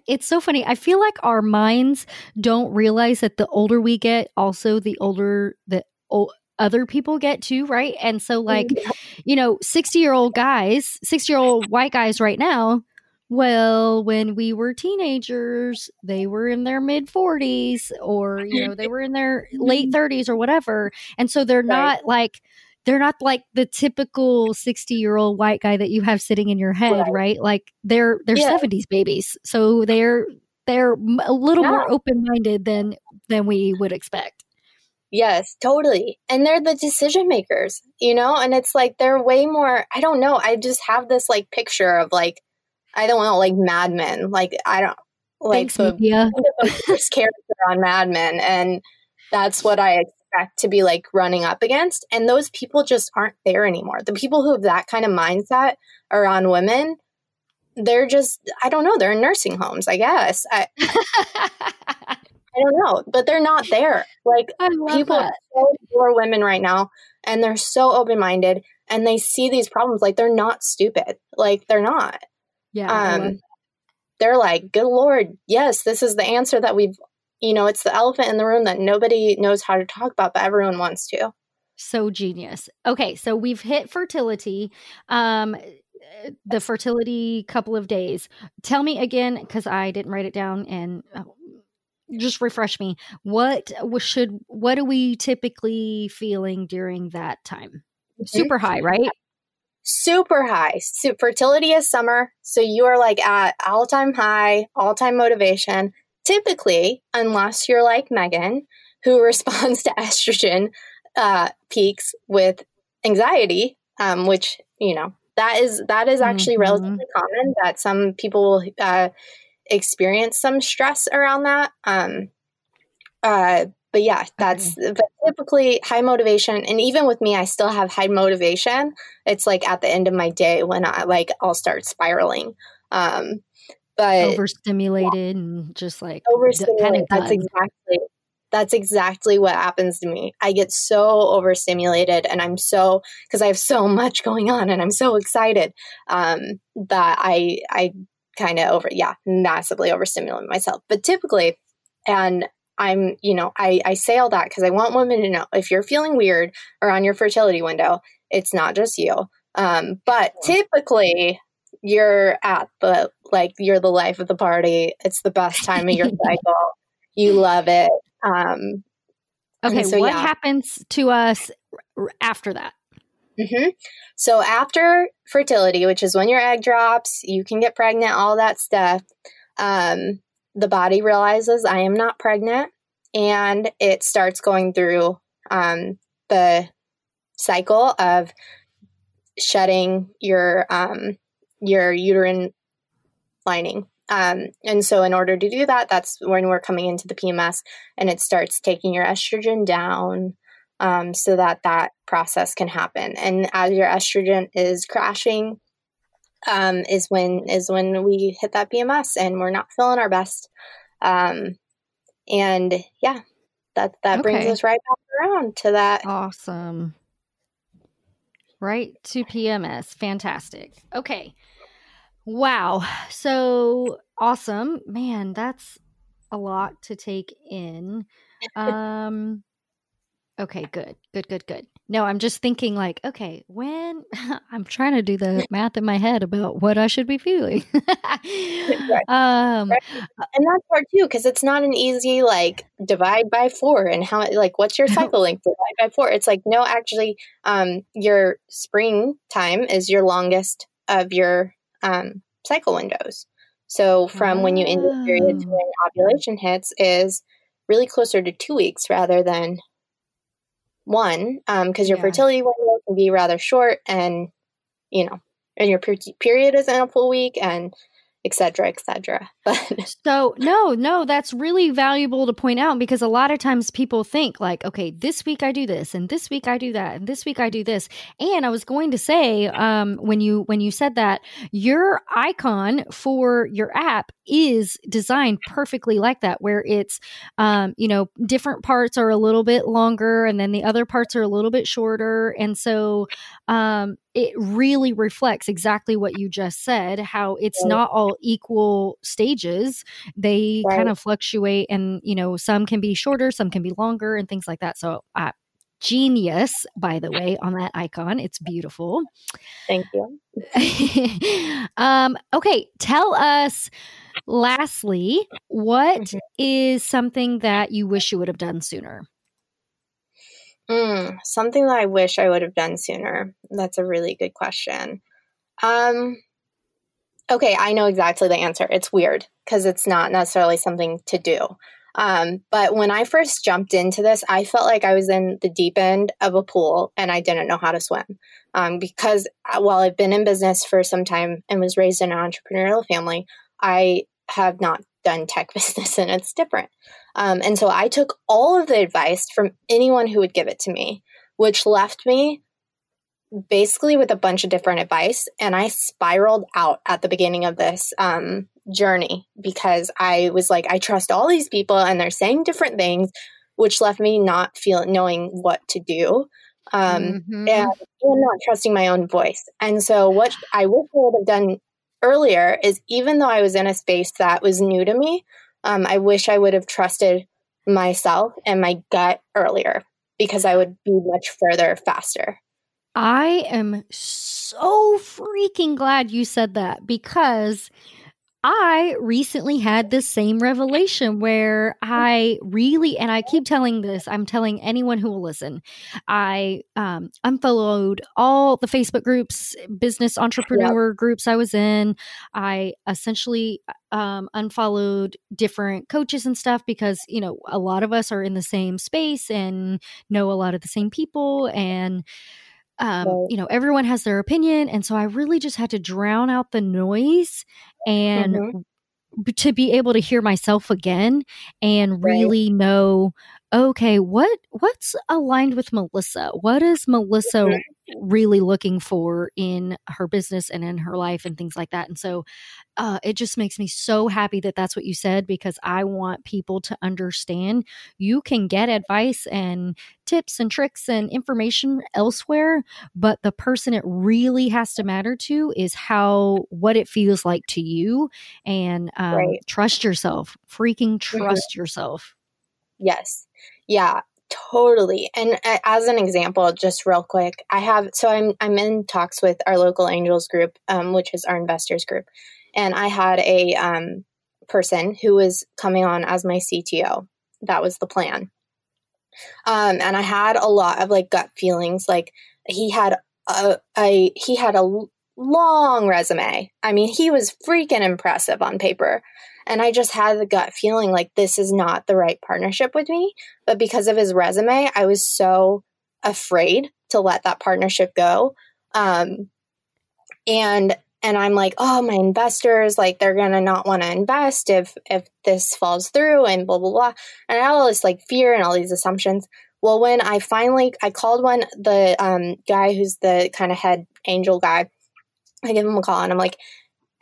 it's so funny. I feel like our minds don't realize that the older we get, also the older the o- other people get too, right? And so, like, mm-hmm. you know, 60 year old guys, 60 year old white guys right now, well, when we were teenagers, they were in their mid 40s or, you know, they were in their late mm-hmm. 30s or whatever. And so they're not like, they're not like the typical 60 year old white guy that you have sitting in your head, right? right? Like they're they're yeah. 70s babies. So they're they're a little yeah. more open minded than than we would expect. Yes, totally. And they're the decision makers, you know? And it's like they're way more I don't know, I just have this like picture of like I don't know, like Mad Men. Like I don't like Thanks, the, first character on Mad Men, and that's what I expect to be like running up against. And those people just aren't there anymore. The people who have that kind of mindset around women, they're just I don't know. They're in nursing homes, I guess. I, I don't know, but they're not there. Like people that. are so women right now, and they're so open minded, and they see these problems like they're not stupid. Like they're not. Yeah. Um, they're like, good Lord, yes, this is the answer that we've, you know, it's the elephant in the room that nobody knows how to talk about, but everyone wants to. So genius. Okay, so we've hit fertility. Um, the fertility couple of days. Tell me again, because I didn't write it down, and uh, just refresh me. What should what are we typically feeling during that time? Mm-hmm. Super high, right? Super high. So fertility is summer. So you are like at all time high, all time motivation. Typically, unless you're like Megan, who responds to estrogen uh, peaks with anxiety, um, which, you know, that is that is actually mm-hmm. relatively common that some people will uh, experience some stress around that. Um, uh, but yeah, that's okay. but typically high motivation. And even with me, I still have high motivation. It's like at the end of my day when I like I'll start spiraling. Um, but overstimulated yeah. and just like overstimulated. Kind of that's exactly that's exactly what happens to me. I get so overstimulated and I'm so because I have so much going on and I'm so excited um, that I I kind of over yeah massively overstimulate myself. But typically, and I'm, you know, I, I say all that because I want women to know if you're feeling weird or on your fertility window, it's not just you. Um, but typically, you're at the like you're the life of the party. It's the best time of your cycle. You love it. Um, okay, so, what yeah. happens to us after that? Mm-hmm. So after fertility, which is when your egg drops, you can get pregnant, all that stuff. Um, the body realizes I am not pregnant and it starts going through um, the cycle of shedding your um, your uterine lining. Um, and so, in order to do that, that's when we're coming into the PMS, and it starts taking your estrogen down, um, so that that process can happen. And as your estrogen is crashing, um, is when is when we hit that PMS and we're not feeling our best. Um, and yeah, that that okay. brings us right back around to that. Awesome. Right to PMS. Fantastic. Okay. Wow. So awesome. Man, that's a lot to take in. Um okay, good. Good, good, good. No, I'm just thinking like, okay, when I'm trying to do the math in my head about what I should be feeling. right. Um, right. and that's hard too because it's not an easy like divide by four and how like what's your cycle length divide by four. It's like no, actually, um, your spring time is your longest of your um, cycle windows. So from oh. when you end the period to when ovulation hits is really closer to two weeks rather than one because um, your yeah. fertility window can be rather short and you know and your per- period isn't a full week and etc etc but so no no that's really valuable to point out because a lot of times people think like okay this week i do this and this week i do that and this week i do this. And i was going to say um, when you when you said that your icon for your app is designed perfectly like that where it's um, you know different parts are a little bit longer and then the other parts are a little bit shorter and so um, it really reflects exactly what you just said how it's not all equal stages they right. kind of fluctuate and you know some can be shorter some can be longer and things like that so uh, genius by the way on that icon it's beautiful thank you um okay tell us lastly what mm-hmm. is something that you wish you would have done sooner Mm, something that I wish I would have done sooner. That's a really good question. Um, okay, I know exactly the answer. It's weird because it's not necessarily something to do. Um, but when I first jumped into this, I felt like I was in the deep end of a pool and I didn't know how to swim. Um, because uh, while I've been in business for some time and was raised in an entrepreneurial family, I have not done tech business and it's different. Um, and so I took all of the advice from anyone who would give it to me, which left me basically with a bunch of different advice. And I spiraled out at the beginning of this um, journey because I was like, I trust all these people and they're saying different things, which left me not feeling knowing what to do. Um, mm-hmm. and, and not trusting my own voice. And so, what I wish I would have done earlier is even though I was in a space that was new to me, um, I wish I would have trusted myself and my gut earlier because I would be much further faster. I am so freaking glad you said that because I recently had this same revelation where I really, and I keep telling this, I'm telling anyone who will listen, I um, unfollowed all the Facebook groups, business entrepreneur yep. groups I was in. I essentially um, unfollowed different coaches and stuff because, you know, a lot of us are in the same space and know a lot of the same people. And, um, right. you know, everyone has their opinion. And so I really just had to drown out the noise and mm-hmm. to be able to hear myself again and really right. know okay what what's aligned with Melissa what is Melissa really looking for in her business and in her life and things like that and so uh, it just makes me so happy that that's what you said because I want people to understand you can get advice and tips and tricks and information elsewhere, but the person it really has to matter to is how what it feels like to you and um, right. trust yourself. Freaking mm-hmm. trust mm-hmm. yourself. Yes. Yeah totally and uh, as an example just real quick i have so i'm i'm in talks with our local angels group um, which is our investors group and I had a um, person who was coming on as my CTO. That was the plan. Um, and I had a lot of like gut feelings. Like he had a, a he had a long resume. I mean, he was freaking impressive on paper. And I just had the gut feeling like this is not the right partnership with me. But because of his resume, I was so afraid to let that partnership go. Um, and and I'm like, oh, my investors, like they're gonna not want to invest if if this falls through and blah blah blah. And all this like fear and all these assumptions. Well, when I finally I called one the um, guy who's the kind of head angel guy, I give him a call and I'm like,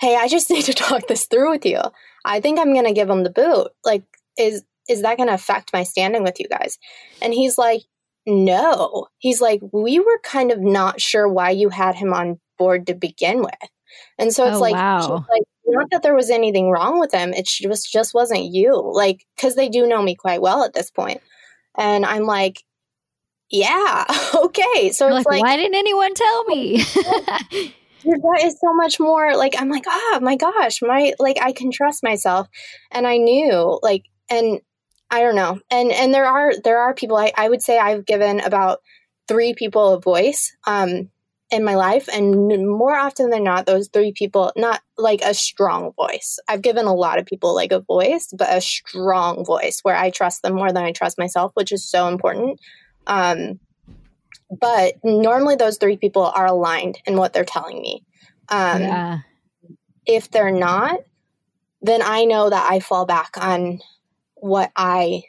hey, I just need to talk this through with you. I think I'm gonna give him the boot. Like, is is that gonna affect my standing with you guys? And he's like, no. He's like, we were kind of not sure why you had him on board to begin with. And so it's oh, like, wow. like, not that there was anything wrong with them. It just just wasn't you. Like, because they do know me quite well at this point. And I'm like, yeah, okay. So You're it's like, like, why didn't anyone tell me? that is so much more like I'm like, oh my gosh, my like I can trust myself. And I knew like and I don't know. And and there are there are people I, I would say I've given about three people a voice. Um in my life and more often than not those three people not like a strong voice i've given a lot of people like a voice but a strong voice where i trust them more than i trust myself which is so important um, but normally those three people are aligned in what they're telling me um, yeah. if they're not then I know that I fall back on what I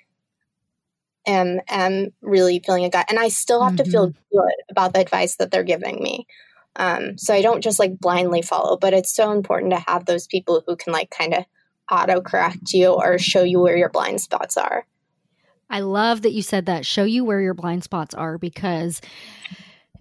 am am really feeling a gut and I still have mm-hmm. to feel mm-hmm. good about the advice that they're giving me. Um, so I don't just like blindly follow, but it's so important to have those people who can like kind of auto correct you or show you where your blind spots are. I love that you said that. Show you where your blind spots are because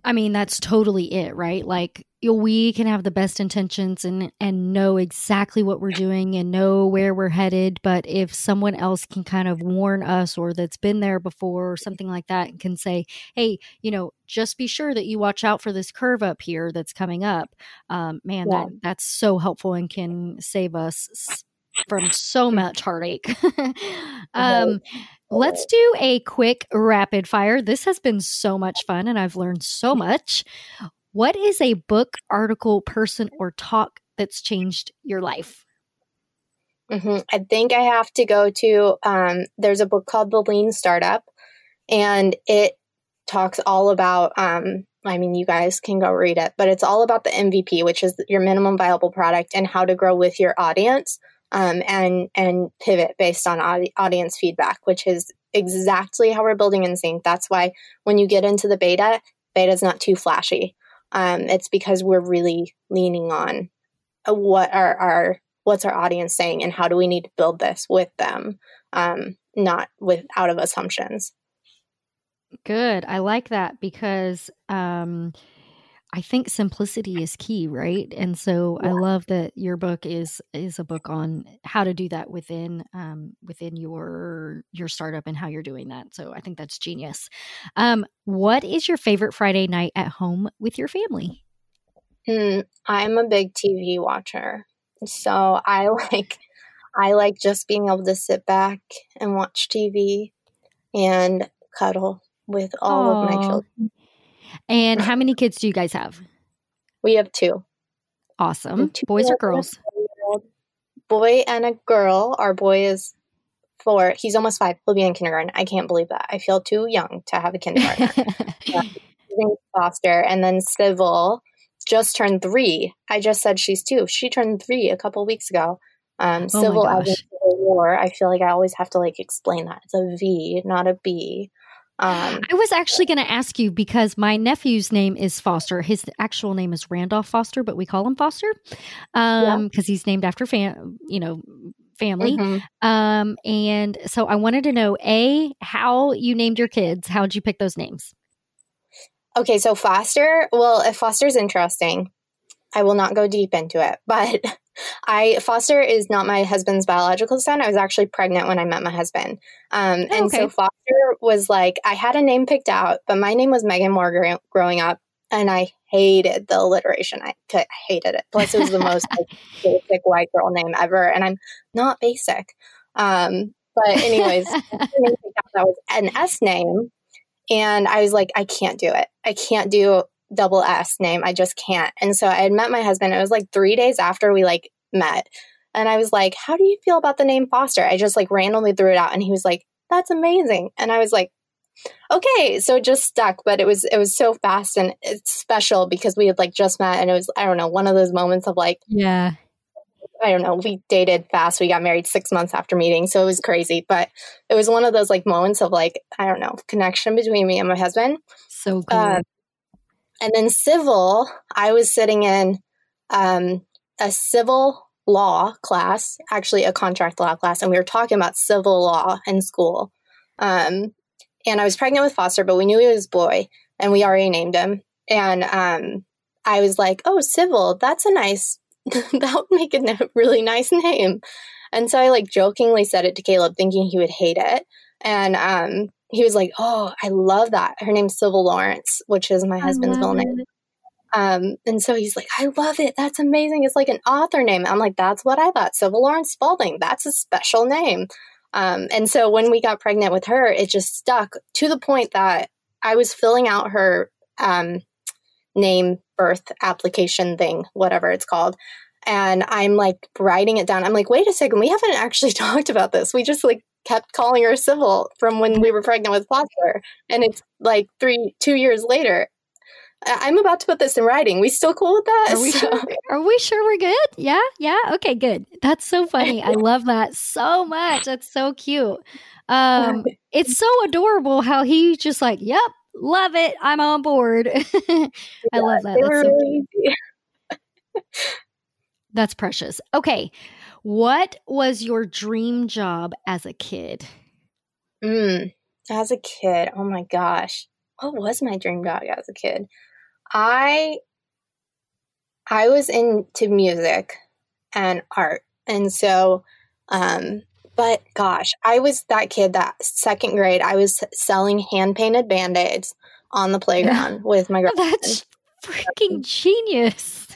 I mean, that's totally it, right? Like we can have the best intentions and and know exactly what we're doing and know where we're headed, but if someone else can kind of warn us or that's been there before or something like that and can say, "Hey, you know, just be sure that you watch out for this curve up here that's coming up." Um, man, yeah. that that's so helpful and can save us from so much heartache. um, let's do a quick rapid fire. This has been so much fun and I've learned so much. What is a book, article, person, or talk that's changed your life? Mm-hmm. I think I have to go to, um, there's a book called The Lean Startup, and it talks all about, um, I mean, you guys can go read it, but it's all about the MVP, which is your minimum viable product and how to grow with your audience um, and and pivot based on audience feedback, which is exactly how we're building In Sync. That's why when you get into the beta, beta is not too flashy. Um, it's because we're really leaning on uh, what our, our what's our audience saying and how do we need to build this with them, um, not with out of assumptions. Good. I like that because um, I think simplicity is key, right? And so yeah. I love that your book is is a book on how to do that within um, within your your startup and how you're doing that. So I think that's genius. Um, what is your favorite Friday night at home with your family? Mm, I'm a big TV watcher, so I like I like just being able to sit back and watch TV and cuddle with all Aww. of my children. And how many kids do you guys have? We have two. Awesome. Two Boys or girls? Boy and a girl. Our boy is four. He's almost five. He'll be in kindergarten. I can't believe that. I feel too young to have a kindergarten. yeah. Foster. And then Civil just turned three. I just said she's two. She turned three a couple weeks ago. Um, oh Civil as war. I feel like I always have to like explain that. It's a V, not a B. Um, I was actually going to ask you because my nephew's name is Foster. His actual name is Randolph Foster, but we call him Foster because um, yeah. he's named after fam, you know, family. Mm-hmm. Um, and so I wanted to know a how you named your kids. How did you pick those names? Okay, so Foster. Well, if Foster's interesting, I will not go deep into it, but I Foster is not my husband's biological son. I was actually pregnant when I met my husband. Um, oh, and okay. so Foster was like, I had a name picked out, but my name was Megan Moore growing up, and I hated the alliteration. I, I hated it. Plus, it was the most like, basic white girl name ever, and I'm not basic. Um, but anyways, that was an S name, and I was like, I can't do it. I can't do double S name. I just can't. And so I had met my husband. It was like three days after we like met. And I was like, how do you feel about the name Foster? I just like randomly threw it out and he was like, that's amazing. And I was like, okay. So it just stuck, but it was, it was so fast and it's special because we had like just met and it was, I don't know, one of those moments of like, yeah. I don't know. We dated fast. We got married six months after meeting. So it was crazy. But it was one of those like moments of like, I don't know, connection between me and my husband. So good. Uh, and then civil, I was sitting in um, a civil law class, actually a contract law class, and we were talking about civil law in school. Um, and I was pregnant with Foster, but we knew he was boy, and we already named him. And um, I was like, "Oh, civil, that's a nice. that would make a really nice name." And so I like jokingly said it to Caleb, thinking he would hate it. And um, he was like, "Oh, I love that." Her name's Civil Lawrence, which is my husband's middle name. Um, and so he's like, "I love it. That's amazing. It's like an author name." I'm like, "That's what I thought. Civil Lawrence Spaulding. That's a special name." Um, and so when we got pregnant with her, it just stuck to the point that I was filling out her um, name birth application thing, whatever it's called. And I'm like writing it down. I'm like, wait a second, we haven't actually talked about this. We just like kept calling her civil from when we were pregnant with Foster. And it's like three, two years later. I- am about to put this in writing. We still cool with that? Are we so. sure? Are we sure we're good? Yeah, yeah. Okay, good. That's so funny. I love that so much. That's so cute. Um, it's so adorable how he just like, "Yep, love it. I'm on board." I yeah, love that. That's, so really That's precious. Okay, what was your dream job as a kid? Mm, as a kid, oh my gosh, what was my dream job as a kid? I I was into music and art, and so, um, but gosh, I was that kid that second grade. I was selling hand painted band aids on the playground with my girlfriend. That's freaking genius.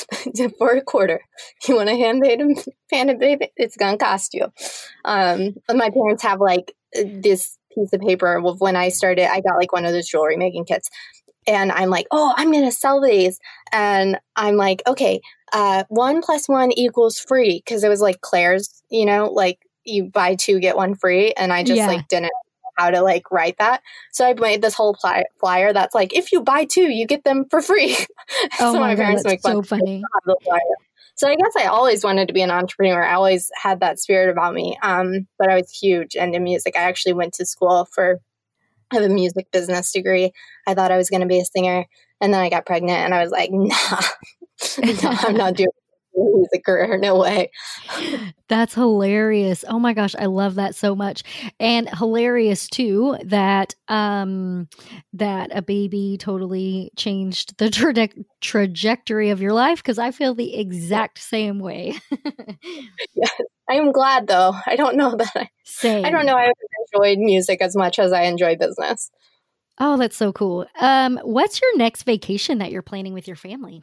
for a quarter. You want a hand painted baby? It's gonna cost you. Um, my parents have like this piece of paper of when I started. I got like one of those jewelry making kits, and I'm like, oh, I'm gonna sell these, and I'm like, okay, uh, one plus one equals free because it was like Claire's, you know, like you buy two get one free, and I just yeah. like didn't how to like write that. So I made this whole flyer that's like, if you buy two, you get them for free. Oh so my, my parents God, make so funny. So I guess I always wanted to be an entrepreneur. I always had that spirit about me. Um, but I was huge into music. I actually went to school for I have a music business degree. I thought I was going to be a singer, and then I got pregnant, and I was like, nah, no, I'm not doing music career. No way. That's hilarious. Oh my gosh, I love that so much. And hilarious too that um that a baby totally changed the tra- trajectory of your life because I feel the exact same way. yes. I am glad though. I don't know that I Same. I don't know I enjoyed music as much as I enjoy business. Oh, that's so cool. Um, what's your next vacation that you're planning with your family?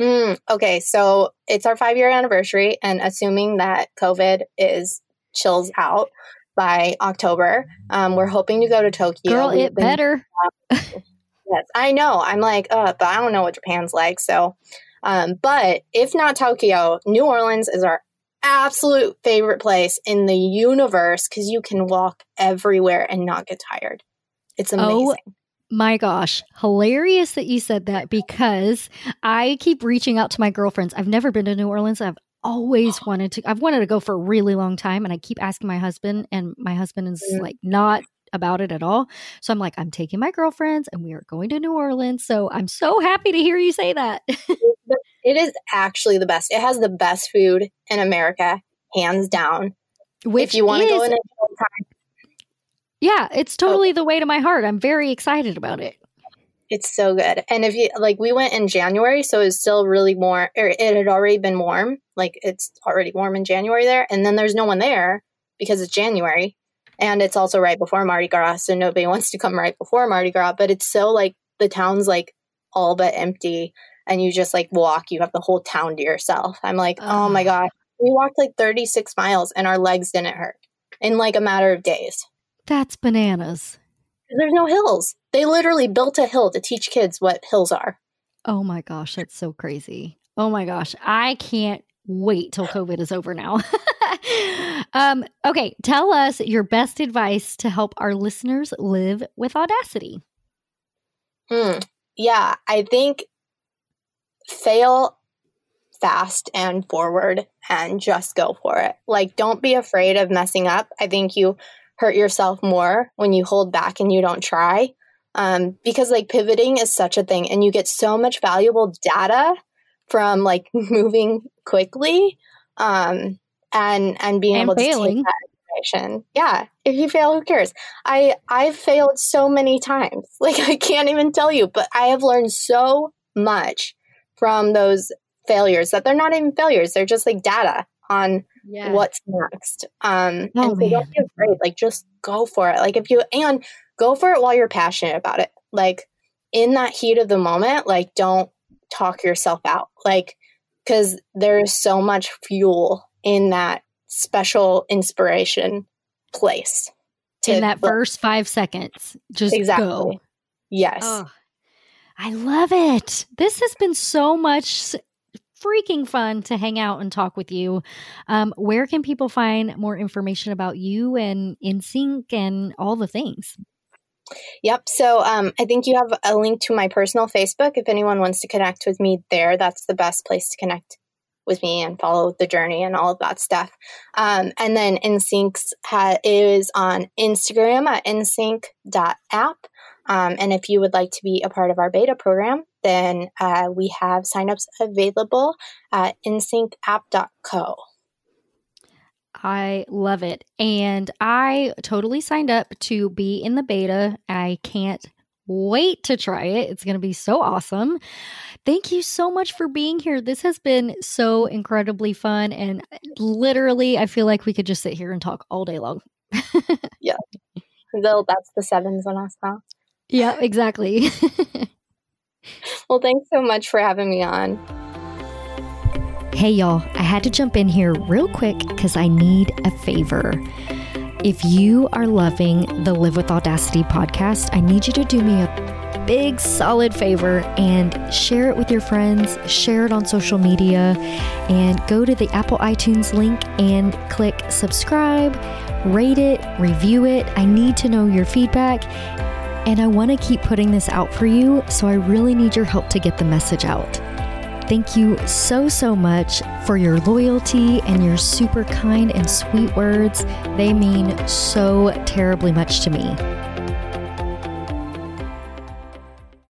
Mm, okay, so it's our five year anniversary, and assuming that COVID is chills out by October, um, we're hoping to go to Tokyo. Girl, We've it been, better. yes, I know. I'm like, uh, but I don't know what Japan's like. So, um, but if not Tokyo, New Orleans is our absolute favorite place in the universe because you can walk everywhere and not get tired. It's oh amazing. My gosh, hilarious that you said that because I keep reaching out to my girlfriends. I've never been to New Orleans. I've always wanted to I've wanted to go for a really long time and I keep asking my husband and my husband is mm. like not about it at all. So I'm like I'm taking my girlfriends and we are going to New Orleans. So I'm so happy to hear you say that. it is actually the best. It has the best food in America, hands down. Which if you want to go in a time, yeah, it's oh. totally oh. the way to my heart. I'm very excited about it. It's so good. And if you like, we went in January, so it's still really warm, or it had already been warm. Like it's already warm in January there. And then there's no one there because it's January. And it's also right before Mardi Gras. So nobody wants to come right before Mardi Gras. But it's so like the town's like all but empty. And you just like walk, you have the whole town to yourself. I'm like, oh my God. We walked like 36 miles and our legs didn't hurt in like a matter of days. That's bananas. There's no hills. They literally built a hill to teach kids what hills are. Oh my gosh, that's so crazy. Oh my gosh, I can't wait till COVID is over now. um, okay, tell us your best advice to help our listeners live with audacity. Hmm. Yeah, I think fail fast and forward and just go for it. Like, don't be afraid of messing up. I think you hurt yourself more when you hold back and you don't try. Um, because like pivoting is such a thing and you get so much valuable data from like moving quickly um, and and being and able failing. to take that information. Yeah, if you fail, who cares? I I've failed so many times. Like I can't even tell you, but I have learned so much from those failures that they're not even failures. They're just like data on what's next. Um, oh, and so don't be afraid. Like, just go for it. Like, if you, and go for it while you're passionate about it. Like, in that heat of the moment, like, don't talk yourself out. Like, because there's so much fuel in that special inspiration place. in that first five seconds, just exactly. go. Yes. Oh, I love it. This has been so much freaking fun to hang out and talk with you. Um, where can people find more information about you and In Sync and all the things? Yep. So um, I think you have a link to my personal Facebook. If anyone wants to connect with me there, that's the best place to connect with me and follow the journey and all of that stuff. Um, and then In Sync's ha- is on Instagram at insync.app. Um, and if you would like to be a part of our beta program, then uh, we have signups available at insyncapp.co. I love it. And I totally signed up to be in the beta. I can't wait to try it. It's going to be so awesome. Thank you so much for being here. This has been so incredibly fun. And literally, I feel like we could just sit here and talk all day long. yeah. Though that's the sevens on us, huh? Yeah, exactly. well, thanks so much for having me on. Hey, y'all, I had to jump in here real quick because I need a favor. If you are loving the Live with Audacity podcast, I need you to do me a big, solid favor and share it with your friends, share it on social media, and go to the Apple iTunes link and click subscribe, rate it, review it. I need to know your feedback. And I want to keep putting this out for you, so I really need your help to get the message out. Thank you so, so much for your loyalty and your super kind and sweet words. They mean so terribly much to me.